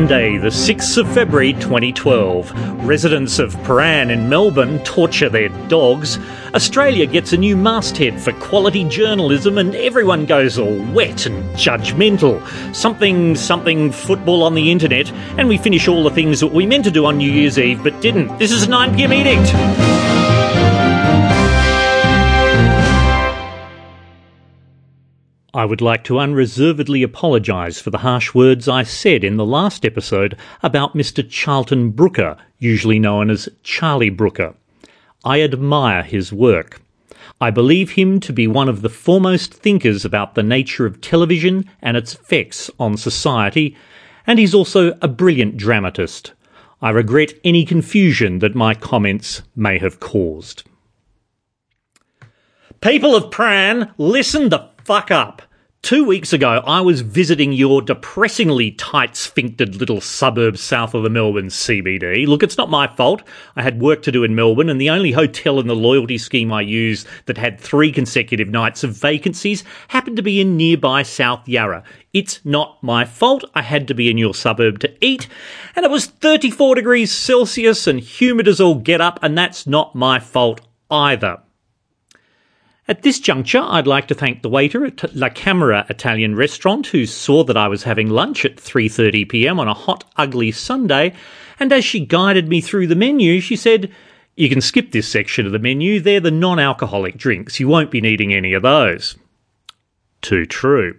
Monday, the 6th of February 2012. Residents of Prahran in Melbourne torture their dogs. Australia gets a new masthead for quality journalism, and everyone goes all wet and judgmental. Something, something football on the internet, and we finish all the things that we meant to do on New Year's Eve but didn't. This is a 9pm edict. I would like to unreservedly apologise for the harsh words I said in the last episode about Mr. Charlton Brooker, usually known as Charlie Brooker. I admire his work. I believe him to be one of the foremost thinkers about the nature of television and its effects on society, and he's also a brilliant dramatist. I regret any confusion that my comments may have caused. People of Prahran, listen the fuck up. Two weeks ago, I was visiting your depressingly tight sphinctered little suburb south of the Melbourne CBD. Look, it's not my fault. I had work to do in Melbourne, and the only hotel in the loyalty scheme I used that had three consecutive nights of vacancies happened to be in nearby South Yarra. It's not my fault. I had to be in your suburb to eat, and it was 34 degrees Celsius and humid as all get up, and that's not my fault either. At this juncture, I'd like to thank the waiter at La Camera Italian restaurant who saw that I was having lunch at 3:30 p.m. on a hot ugly Sunday, and as she guided me through the menu, she said, "You can skip this section of the menu. They're the non-alcoholic drinks. You won't be needing any of those." Too true.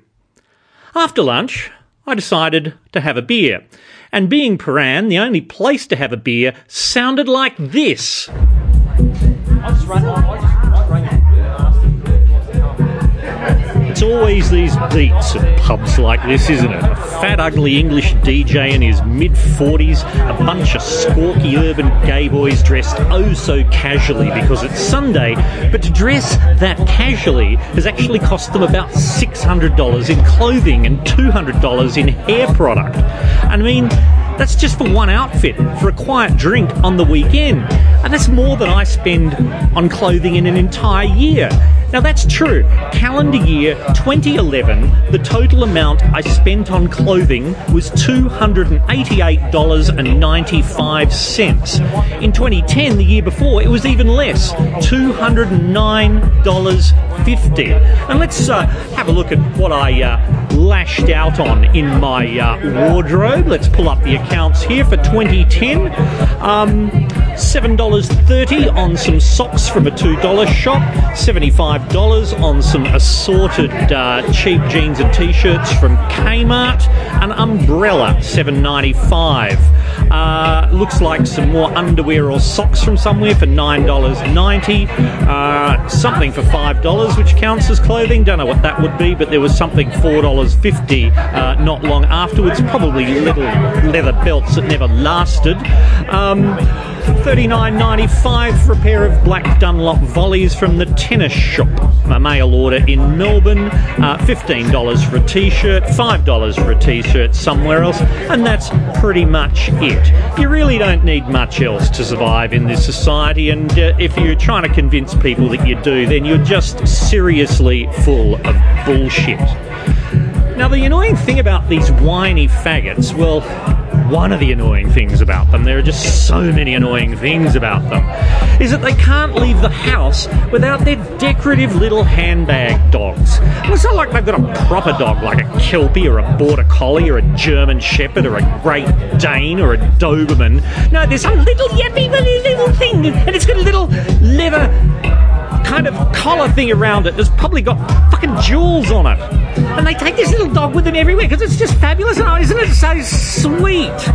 After lunch, I decided to have a beer. And being Prahran, the only place to have a beer sounded like this. It's always these beats at pubs like this, isn't it? A fat, ugly English DJ in his mid 40s, a bunch of squawky urban gay boys dressed oh so casually because it's Sunday, but to dress that casually has actually cost them about $600 in clothing and $200 in hair product. I mean, that's just for one outfit, for a quiet drink on the weekend. And that's more than I spend on clothing in an entire year. Now that's true. Calendar year 2011, the total amount I spent on clothing was $288.95. In 2010, the year before, it was even less, $209.50. And let's uh, have a look at what I uh, lashed out on in my uh, wardrobe. Let's pull up the accounts here for 2010. Um, $7.30 on some socks from a $2 shop, $75 on some assorted uh, cheap jeans and t-shirts from Kmart, an umbrella, $7.95. Uh, looks like some more underwear or socks from somewhere for $9.90. Uh, something for $5, which counts as clothing. Don't know what that would be, but there was something $4.50 uh, not long afterwards. Probably little leather belts that never lasted. Um, $39.95 for a pair of black Dunlop volleys from the tennis shop. A mail order in Melbourne. Uh, $15 for a t shirt, $5 for a t shirt somewhere else, and that's pretty much You really don't need much else to survive in this society, and uh, if you're trying to convince people that you do, then you're just seriously full of bullshit. Now, the annoying thing about these whiny faggots, well, one of the annoying things about them, there are just so many annoying things about them, is that they can't leave the house without their decorative little handbag dogs. It's not like they've got a proper dog like a Kelpie or a Border Collie or a German Shepherd or a Great Dane or a Doberman. No, there's some little yappy little thing, and it's got a little leather kind of collar thing around it that's probably got fucking jewels on it. And they take this little dog with them everywhere because it's just fabulous, and isn't it so sweet?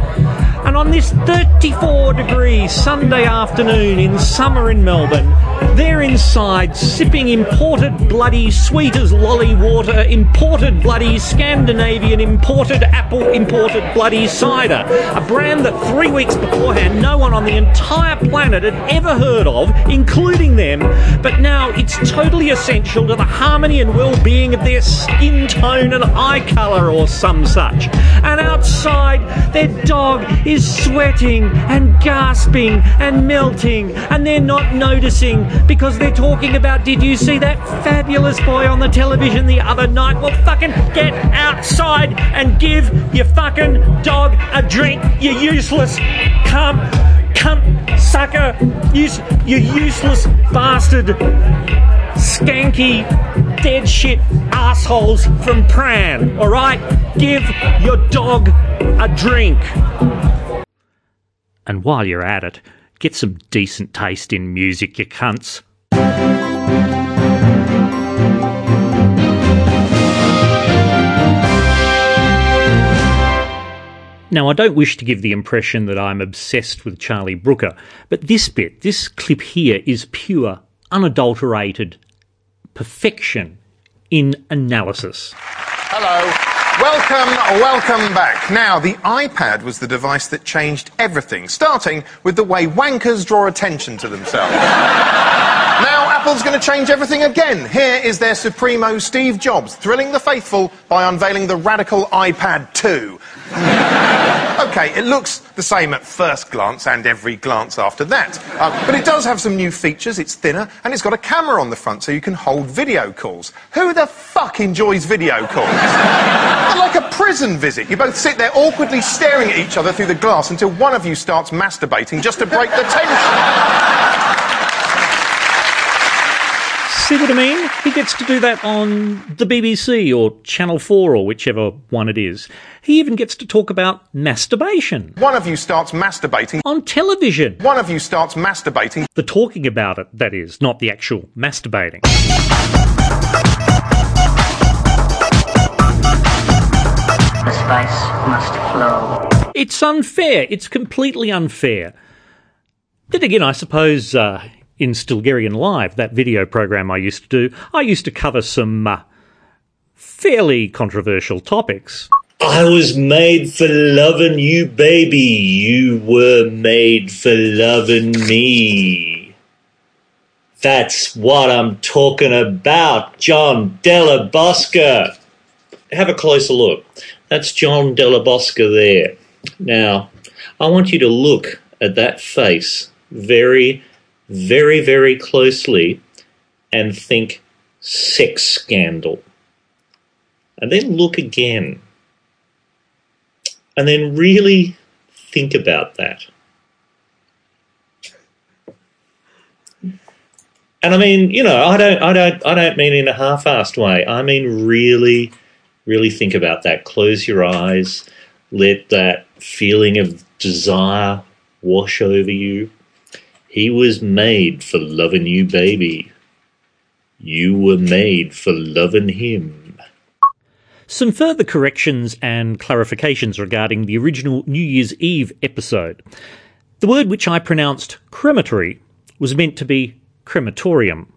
And on this 34 degree Sunday afternoon in summer in Melbourne, they're inside sipping imported bloody sweet as lolly water, imported bloody Scandinavian, imported apple, imported bloody cider. A brand that three weeks beforehand no one on the entire planet had ever heard of, including them. But now it's totally essential to the harmony and well being of their skin tone and eye colour or some such. And outside, their dog is sweating and gasping and melting, and they're not noticing because they're talking about did you see that fabulous boy on the television the other night? Well, fucking get outside and give your fucking dog a drink, you useless cunt, cunt sucker, you, you useless bastard, skanky, dead shit assholes from Prahran, alright? Give your dog a drink. And while you're at it, get some decent taste in music, you cunts. Now, I don't wish to give the impression that I'm obsessed with Charlie Brooker, but this bit, this clip here, is pure, unadulterated perfection in analysis. Hello. Welcome, welcome back. Now, the iPad was the device that changed everything, starting with the way wankers draw attention to themselves. Apple's going to change everything again. Here is their supremo, Steve Jobs, thrilling the faithful by unveiling the radical iPad 2. okay, it looks the same at first glance and every glance after that. Uh, but it does have some new features. It's thinner and it's got a camera on the front so you can hold video calls. Who the fuck enjoys video calls? Like a prison visit. You both sit there awkwardly staring at each other through the glass until one of you starts masturbating just to break the tension. See what I mean? He gets to do that on the BBC or Channel 4 or whichever one it is. He even gets to talk about masturbation. One of you starts masturbating. On television. One of you starts masturbating. The talking about it, that is, not the actual masturbating. The spice must flow. It's unfair. It's completely unfair. Then again, I suppose uh, in Stilgherrian Live, that video program I used to do, I used to cover some uh, fairly controversial topics. I was made for loving you, baby. You were made for loving me. That's what I'm talking about, John Della Bosca. Have a closer look. That's John Della Bosca there. Now, I want you to look at that face very very, very closely and think sex scandal. And then look again. And then really think about that. And I mean, you know, I don't, I don't, I don't mean in a half-assed way. I mean, really, really think about that. Close your eyes. Let that feeling of desire wash over you. He was made for loving you, baby. You were made for loving him. Some further corrections and clarifications regarding the original New Year's Eve episode. The word which I pronounced crematory was meant to be crematorium.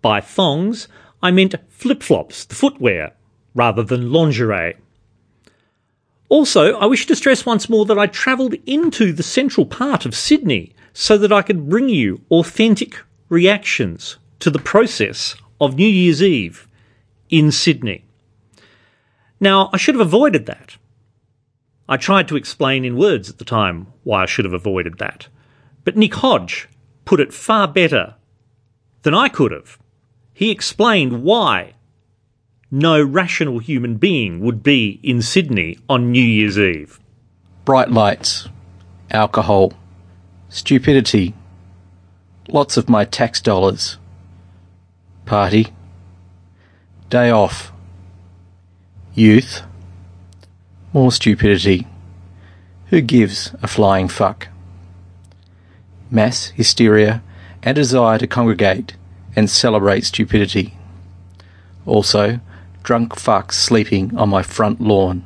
By thongs, I meant flip flops, the footwear, rather than lingerie. Also, I wish to stress once more that I travelled into the central part of Sydney so that I could bring you authentic reactions to the process of New Year's Eve in Sydney. Now, I should have avoided that. I tried to explain in words at the time why I should have avoided that. But Nick Hodge put it far better than I could have. He explained why no rational human being would be in Sydney on New Year's Eve. Bright lights, alcohol, Stupidity. Lots of my tax dollars. Party. Day off. Youth. More stupidity. Who gives a flying fuck? Mass hysteria and desire to congregate and celebrate stupidity. Also, drunk fucks sleeping on my front lawn.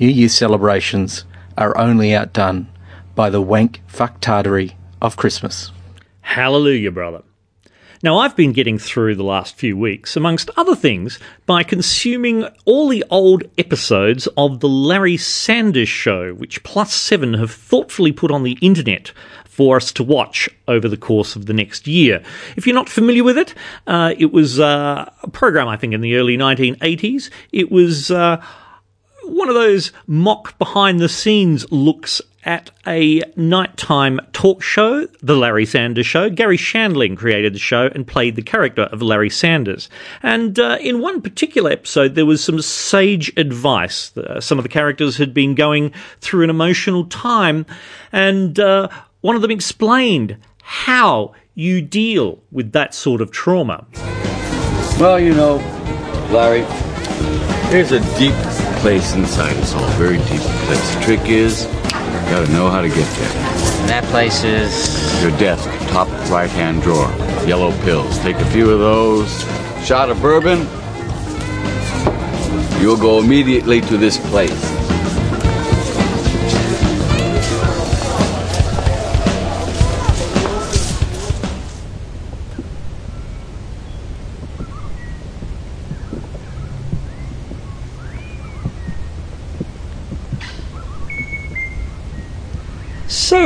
New Year celebrations are only outdone by the wank fucktardery of Christmas. Hallelujah, brother. Now, I've been getting through the last few weeks, amongst other things, by consuming all the old episodes of The Larry Sanders Show, which Plus Seven have thoughtfully put on the internet for us to watch over the course of the next year. If you're not familiar with it, uh, it was uh, a program, I think, in the early 1980s. It was. Uh, one of those mock behind the scenes looks at a nighttime talk show, The Larry Sanders Show. Garry Shandling created the show and played the character of Larry Sanders. And uh, in one particular episode, there was some sage advice. Uh, some of the characters had been going through an emotional time, and uh, one of them explained how you deal with that sort of trauma. Well, you know, Larry, there's a deep place inside us all, very deep place. The trick is, gotta know how to get there. And that place is. Your desk, top right hand drawer, yellow pills. Take a few of those, shot of bourbon. You'll go immediately to this place.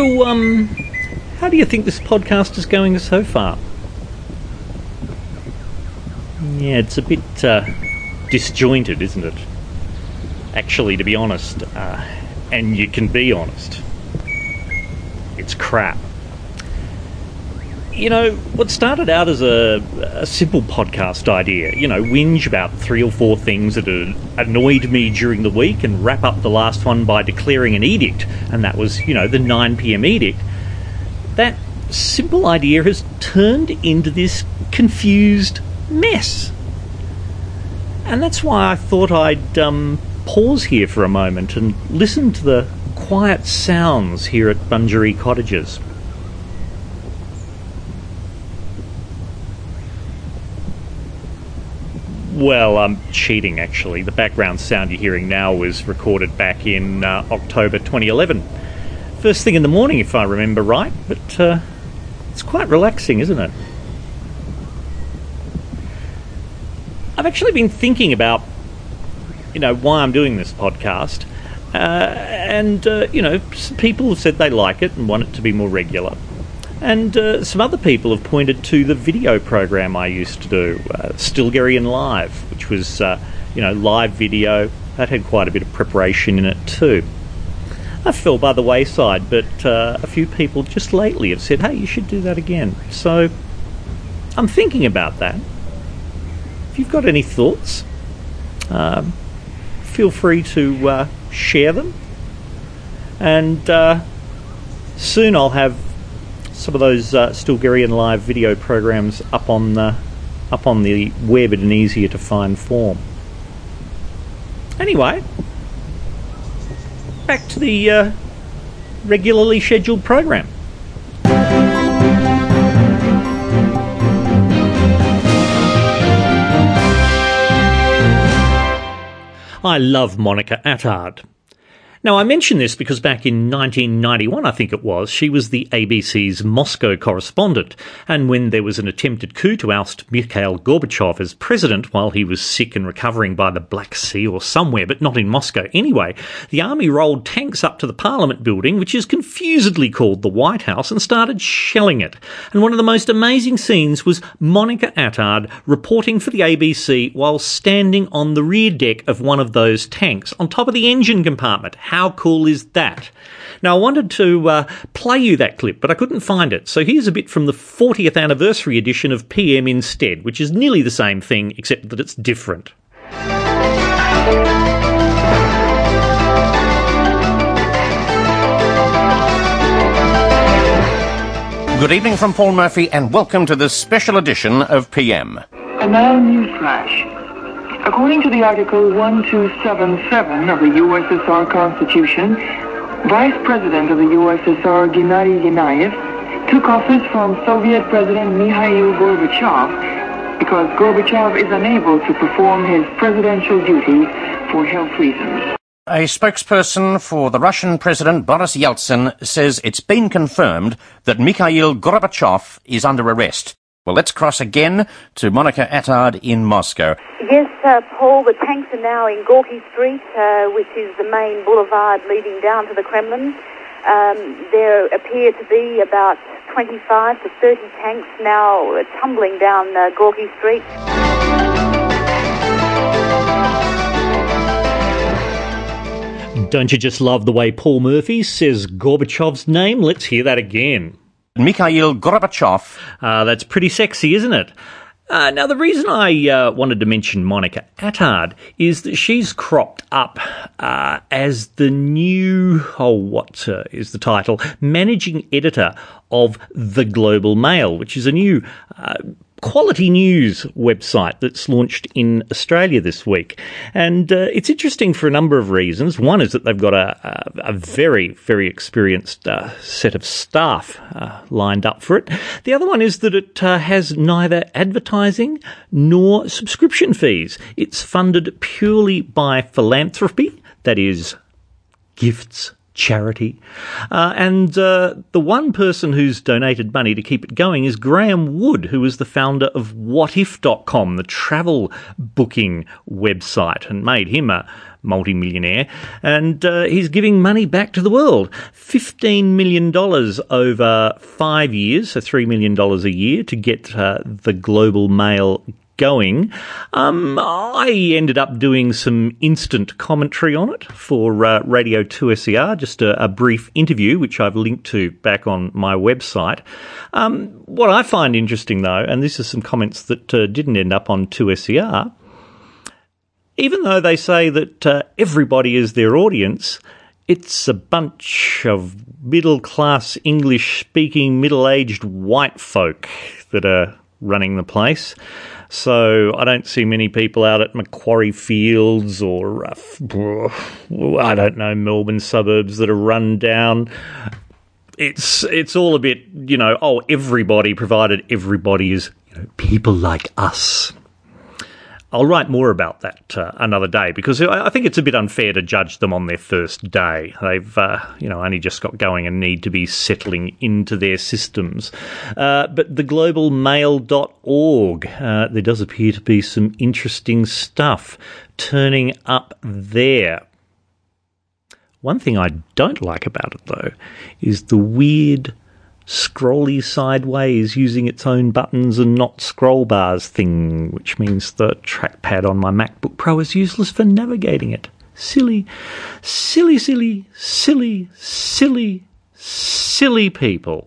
So, um, how do you think this podcast is going so far? Yeah, it's a bit uh, disjointed, isn't it? Actually, to be honest, uh, and you can be honest, it's crap. You know, what started out as a, a simple podcast idea, you know, whinge about three or four things that had annoyed me during the week and wrap up the last one by declaring an edict, and that was, you know, the 9 pm edict. That simple idea has turned into this confused mess. And that's why I thought I'd um, pause here for a moment and listen to the quiet sounds here at Bungaree Cottages. Well, I'm cheating actually. The background sound you're hearing now was recorded back in uh, October 2011. First thing in the morning, if I remember right, but uh, it's quite relaxing, isn't it? I've actually been thinking about, you know, why I'm doing this podcast. Uh, and, uh, you know, people have said they like it and want it to be more regular. And uh, some other people have pointed to the video program I used to do, uh, Stilgherrian Live, which was, uh, you know, live video. That had quite a bit of preparation in it too. I fell by the wayside, but uh, a few people just lately have said, hey, you should do that again. So I'm thinking about that. If you've got any thoughts, um, feel free to uh, share them. And uh, soon I'll have some of those uh, Stilgherrian live video programs up on the up on the web in an easier to find form. Anyway, back to the uh, regularly scheduled program. I love Monica Attard. Now, I mention this because back in 1991, I think it was, she was the ABC's Moscow correspondent. And when there was an attempted coup to oust Mikhail Gorbachev as president while he was sick and recovering by the Black Sea or somewhere, but not in Moscow anyway, the army rolled tanks up to the Parliament building, which is confusedly called the White House, and started shelling it. And one of the most amazing scenes was Monica Attard reporting for the ABC while standing on the rear deck of one of those tanks on top of the engine compartment. How cool is that? Now, I wanted to uh, play you that clip, but I couldn't find it. So here's a bit from the 40th anniversary edition of PM instead, which is nearly the same thing, except that it's different. Good evening from Paul Murphy, and welcome to this special edition of PM. And now, newsflash. According to the Article 1277 of the USSR Constitution, Vice President of the USSR Gennady Yanayev took office from Soviet President Mikhail Gorbachev because Gorbachev is unable to perform his presidential duties for health reasons. A spokesperson for the Russian President Boris Yeltsin says it's been confirmed that Mikhail Gorbachev is under arrest. Well, let's cross again to Monica Attard in Moscow. Yes, uh, Paul, the tanks are now in Gorky Street, uh, which is the main boulevard leading down to the Kremlin. Um, there appear to be about 25 to 30 tanks now tumbling down uh, Gorky Street. Don't you just love the way Paul Murphy says Gorbachev's name? Let's hear that again. Mikhail Gorbachev. Uh, that's pretty sexy, isn't it? Uh, now, the reason I uh, wanted to mention Monica Attard is that she's cropped up uh, as the new, oh, what uh, is the title? Managing editor of The Global Mail, which is a new uh, quality news website that's launched in Australia this week. And uh, it's interesting for a number of reasons. One is that they've got a, a, a very, very experienced uh, set of staff uh, lined up for it. The other one is that it uh, has neither advertising nor subscription fees. It's funded purely by philanthropy, that is, gifts charity. Uh, and uh, the one person who's donated money to keep it going is Graham Wood, who is the founder of wotif.com, the travel booking website, and made him a multimillionaire. And uh, he's giving money back to the world $15 million over five years, so $3 million a year, to get uh, the Global Mail going. Um, I ended up doing some instant commentary on it for uh, Radio 2SER, just a, a, brief interview, which I've linked to back on my website. Um, what I find interesting, though, and this is some comments that uh, didn't end up on 2SER, even though they say that uh, everybody is their audience, it's a bunch of middle class English speaking middle aged white folk that are running the place. So I don't see many people out at Macquarie Fields or, uh, I don't know, Melbourne suburbs that are run down. It's it's all a bit, you know, oh, everybody, provided everybody is you know, people like us. I'll write more about that uh, another day because I think it's a bit unfair to judge them on their first day. They've, uh, you know, only just got going and need to be settling into their systems. Uh, but the globalmail.org, uh, there does appear to be some interesting stuff turning up there. One thing I don't like about it, though, is the weird scrolly sideways using its own buttons and not scroll bars thing, which means the trackpad on my MacBook Pro is useless for navigating it. Silly, silly, silly, silly, silly, silly people.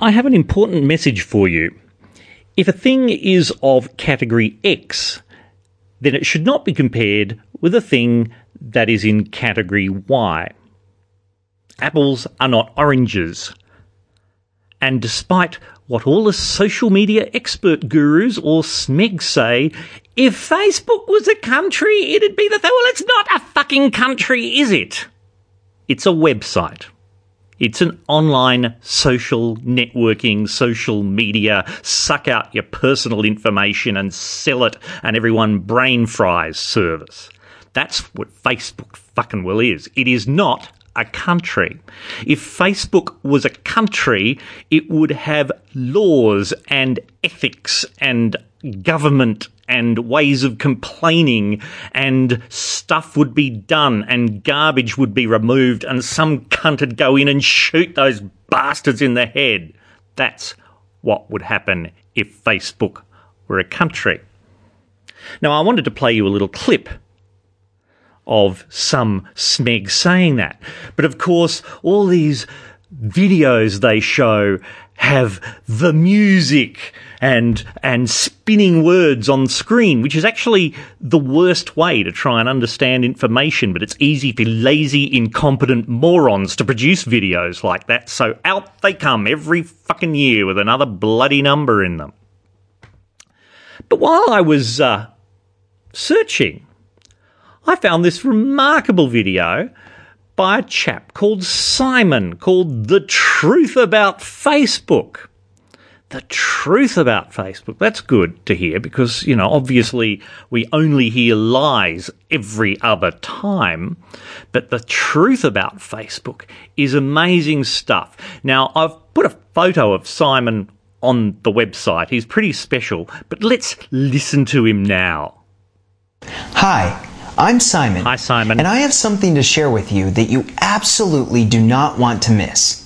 I have an important message for you. If a thing is of category X, then it should not be compared with a thing that is in category Y. Apples are not oranges. And despite what all the social media expert gurus or SMEG say, if Facebook was a country, it'd be the thing. Well, it's not a fucking country, is it? It's a website. It's an online social networking, social media, suck out your personal information and sell it and everyone brain fries service. That's what Facebook fucking well is. It is not a country. If Facebook was a country, it would have laws and ethics and government and ways of complaining and stuff would be done and garbage would be removed and some cunt would go in and shoot those bastards in the head. That's what would happen if Facebook were a country. Now, I wanted to play you a little clip of some smeg saying that. But of course, all these videos they show have the music and and spinning words on screen, which is actually the worst way to try and understand information. But it's easy for lazy, incompetent morons to produce videos like that. So out they come every fucking year with another bloody number in them. But while I was uh, searching, I found this remarkable video by a chap called Simon called The Truth About Facebook. The truth about Facebook. That's good to hear because, you know, obviously we only hear lies every other time. But the truth about Facebook is amazing stuff. Now, I've put a photo of Simon on the website. He's pretty special, but let's listen to him now. Hi. I'm Simon. Hi, Simon. And I have something to share with you that you absolutely do not want to miss.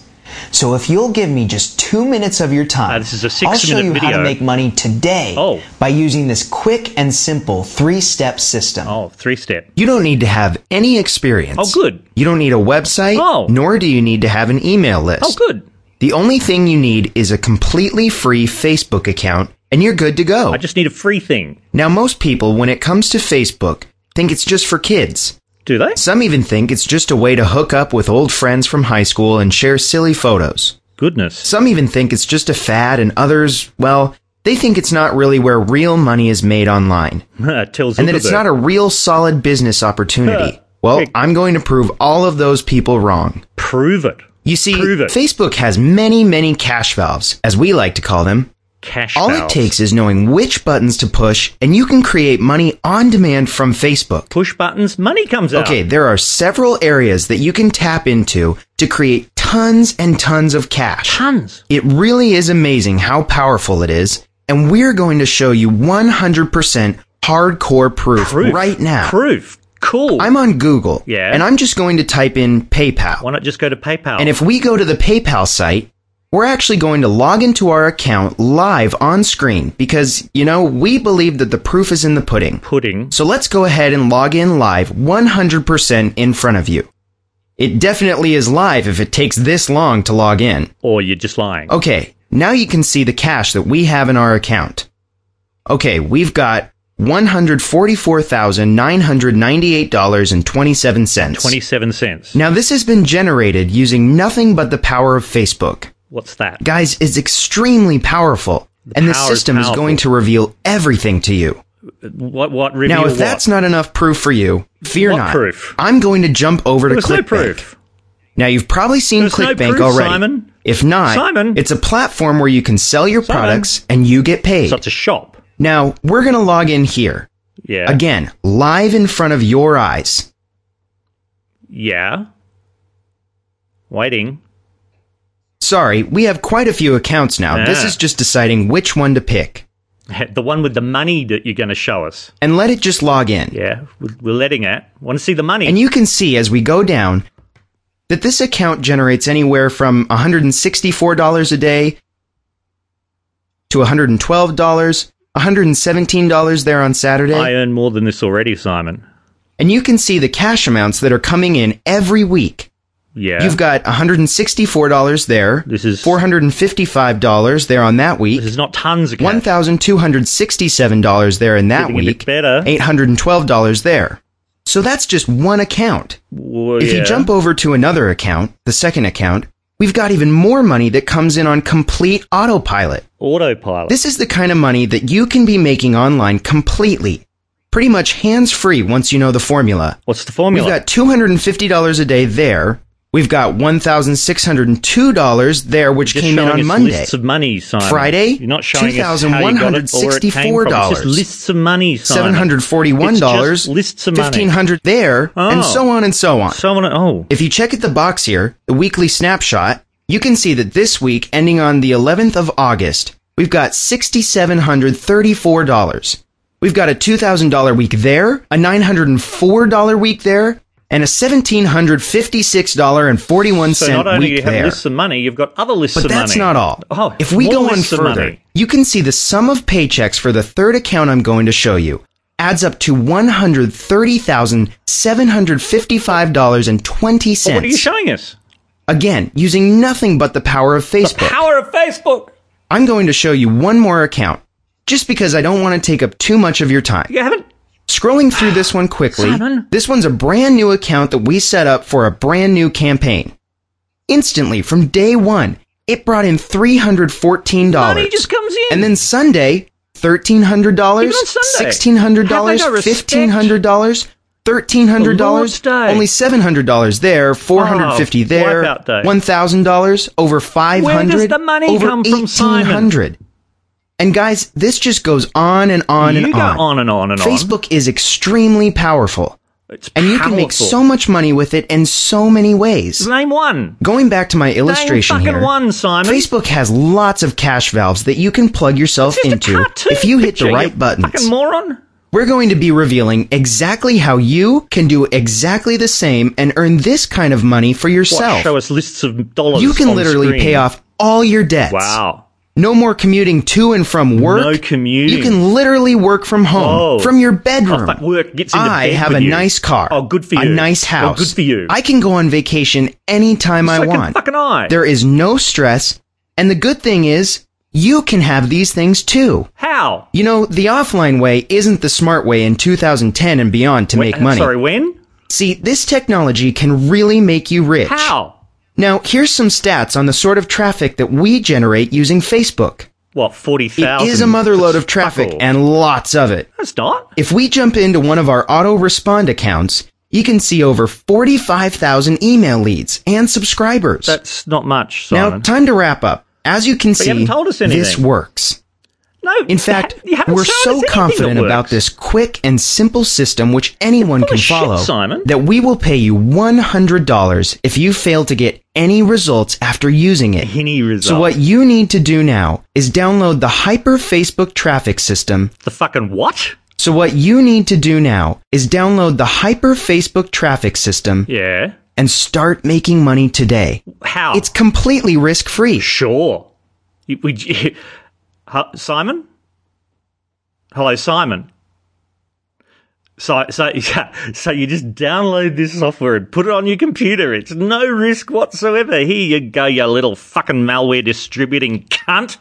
So if you'll give me just two minutes of your time, uh, this is a I'll show six-minute you how to make money today Oh. by using this quick and simple three-step system. Oh, three step. You don't need to have any experience. Oh, good. You don't need a website, Oh. nor do you need to have an email list. Oh, good. The only thing you need is a completely free Facebook account, and you're good to go. I just need a free thing. Now, most people, when it comes to Facebook, think it's just for kids. Do they? Some even think it's just a way to hook up with old friends from high school and share silly photos. Goodness. Some even think it's just a fad, and others, well, they think it's not really where real money is made online. Tells and that it's not a real solid business opportunity. well, I'm going to prove all of those people wrong. Prove it. You see, Facebook has many, many cash valves, as we like to call them. Cash All valves. it takes is knowing which buttons to push, and you can create money on demand from Facebook. Push buttons, money comes out. Okay, there are several areas that you can tap into to create tons and tons of cash. Tons. It really is amazing how powerful it is, and we're going to show you 100% hardcore proof, Proof. right now. Proof. Cool. I'm on Google, Yeah. and I'm just going to type in PayPal. Why not just go to PayPal? And if we go to the PayPal site, we're actually going to log into our account live on screen because, you know, we believe that the proof is in the pudding. Pudding. So let's go ahead and log in live 100% in front of you. It definitely is live if it takes this long to log in. Or you're just lying. Okay, now you can see the cash that we have in our account. Okay, we've got $144,998.27. 27 cents. Now, this has been generated using nothing but the power of Facebook. What's that? Guys, it's extremely powerful, and the power is system is, powerful. going to reveal everything to you. What, what, reveal now, if what? that's not enough proof for you, fear What not. proof? I'm going to jump over to There's no proof. Now, you've probably seen There's no ClickBank proof, already. Simon. If not, Simon. it's a platform where you can sell your Simon. products and you get paid. So it's a shop. Now, we're going to log in here. Yeah. Again, live in front of your eyes. Yeah. Waiting. Sorry, we have quite a few accounts now. This Ah. is just deciding which one to pick. The one with the money that you're going to show us. And let it just log in. Yeah, we're we're letting it. Want to see the money? And you can see as we go down that this account generates anywhere from $164 a day to $112, $117 there on Saturday. I earn more than this already, Simon. and you can see the cash amounts that are coming in every week. Yeah. You've got $164 there. This is $455 there on that week. This is not tons of cash. $1,267 there in that Getting week. better. $812 there. So that's just one account. Well, If yeah. you jump over to another account, the second account, we've got even more money that comes in on complete autopilot. autopilot. This is the kind of money that you can be making online completely. Pretty much hands free once you know the formula. What's the formula? We've got $250 a day there. We've got $1,602 there, which came in on Monday. Lists of money, Simon. Friday, You're not showing us how you got it or where it came from. It's just $2,164. lists of money. Seven hundred forty-one dollars, lists of money. fifteen hundred there, and Oh. so on and so on. Someone, oh, If you check at the box here, the weekly snapshot, you can see that this week, ending on the 11th of August, we've got $6,734. We've got a $2,000 week there, a $904 week there, and a $1,756.41 so not only you have there. lists of money, you've got other lists But of money. But that's not all. Oh, if we go on further, you can see the sum of paychecks for the third account I'm going to show you adds up to one hundred thirty thousand seven hundred fifty-five dollars and twenty Well, what are you showing us? Again, using nothing but the power of Facebook. The Power of Facebook. I'm going to show you one more account, just because I don't want to take up too much of your time. You haven't. Scrolling through this one quickly, Simon. this one's a brand new account that we set up for a brand new campaign. Instantly, from day one, it brought in $314. Money just comes in. And then Sunday, $1,300, Even on Sunday. $1,600, Have they got respect? $1,500, $1,300, The Lord's Day. only $700 there, 450 Oh, there, $1,000, over 500 the money over come 1,800 And guys, this just goes on and on You and on. on and on and on. Facebook is extremely powerful. It's And you can make so much money with it in so many ways. Name one. Going back to my illustration Name fucking here, one, Simon. Facebook has lots of cash valves that you can plug yourself It's just a into if you hit picture, the right buttons. Fucking moron. we're going to be revealing exactly how you can do exactly the same and earn this kind of money for What, yourself. show us lists of dollars. You can on literally screen. pay off all your debts. Wow. No more commuting to and from work. No commuting. You can literally work from home, Oh. from your bedroom. Oh, work gets into I bed have a you. nice car. Oh, good for you. A nice oh, house. good for you. I can go on vacation anytime I want. fucking I. There is no stress, and the good thing is, you can have these things too. How? You know, the offline way isn't the smart way in 2010 and beyond to make money. Sorry, when? See, this technology can really make you rich. How? Now, here's some stats on the sort of traffic that we generate using Facebook. What, 40,000? It is a motherload of traffic and lots of it. That's not. If we jump into one of our auto respond accounts, you can see over 45,000 email leads and subscribers. That's not much, now, time to wrap up. As you can But see, us this works. No. In fact, we're so confident about this quick and simple system which anyone can shit, follow Simon. that we will pay you $100 if you fail to get any results after using it. Any result. So what you need to do now is download the Hyper Facebook Traffic System. The fucking what? So what you need to do now is download the Hyper Facebook Traffic System Yeah. and start making money today. How? It's completely risk-free. Sure. You- Would you, Huh, Simon? Hello, Simon. So, so, yeah, so you just download this software and put it on your computer. It's no risk whatsoever. Here you go, you little fucking malware distributing cunt.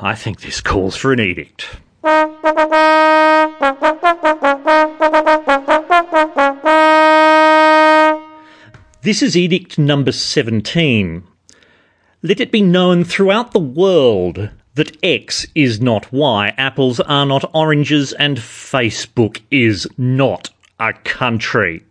I think this calls for an edict. This is edict number 17. Let it be known throughout the world that X is not Y, apples are not oranges, and Facebook is not a country.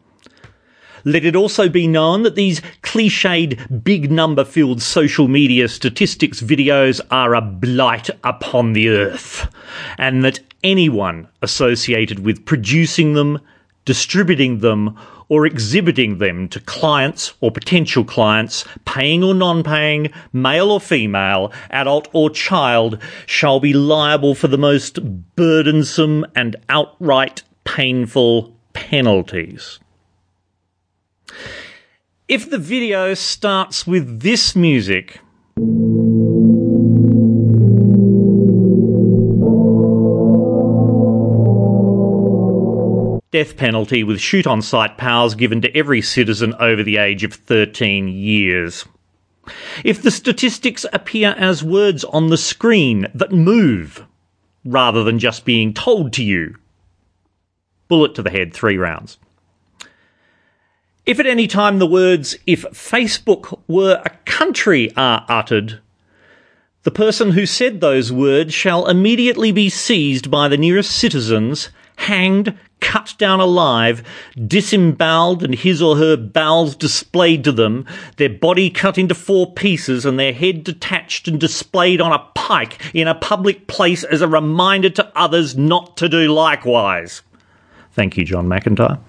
Let it also be known that these cliched, big number filled social media statistics videos are a blight upon the earth, and that anyone associated with producing them, distributing them, or exhibiting them to clients or potential clients, paying or non paying, male or female, adult or child, shall be liable for the most burdensome and outright painful penalties. If the video starts with this music, death penalty with shoot on sight powers given to every citizen over the age of 13 years. If the statistics appear as words on the screen that move, rather than just being told to you, bullet to the head, three rounds. If at any time the words, if Facebook were a country, are uttered, the person who said those words shall immediately be seized by the nearest citizens, hanged, cut down alive, disemboweled, and his or her bowels displayed to them, their body cut into four pieces, and their head detached and displayed on a pike in a public place as a reminder to others not to do likewise. Thank you, John McIntyre.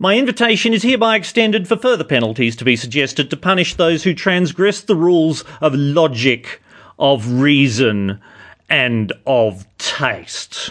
My invitation is hereby extended for further penalties to be suggested to punish those who transgress the rules of logic, of reason, and of taste.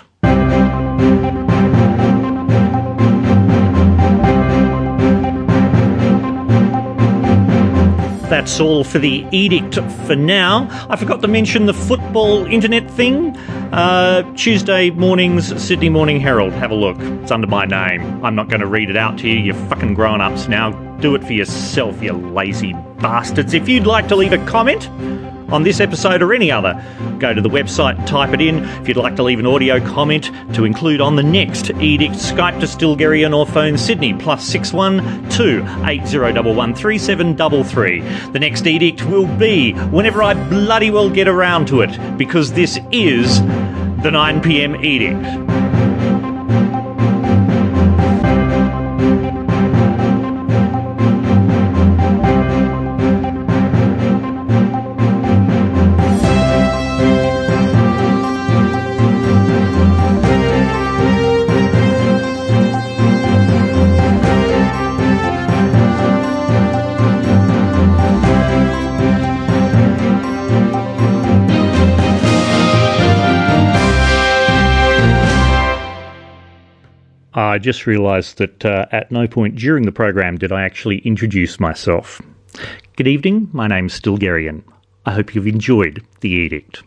That's all for the edict for now. I forgot to mention the football internet thing. Uh, Tuesday mornings, Sydney Morning Herald. Have a look. It's under my name. I'm not going to read it out to you. You're fucking grown ups now. Do it for yourself, you lazy bastards. If you'd like to leave a comment on this episode or any other, go to the website type it in. If you'd like to leave an audio comment to include on the next edict, Skype to Stilgherrian or phone Sydney plus six one two eight zero double one three seven double three. The next edict will be whenever I bloody well get around to it, because this is the 9 p.m. edict. I just realised that uh, at no point during the program did I actually introduce myself. Good evening, my name's Stilgherrian. I hope you've enjoyed The Edict.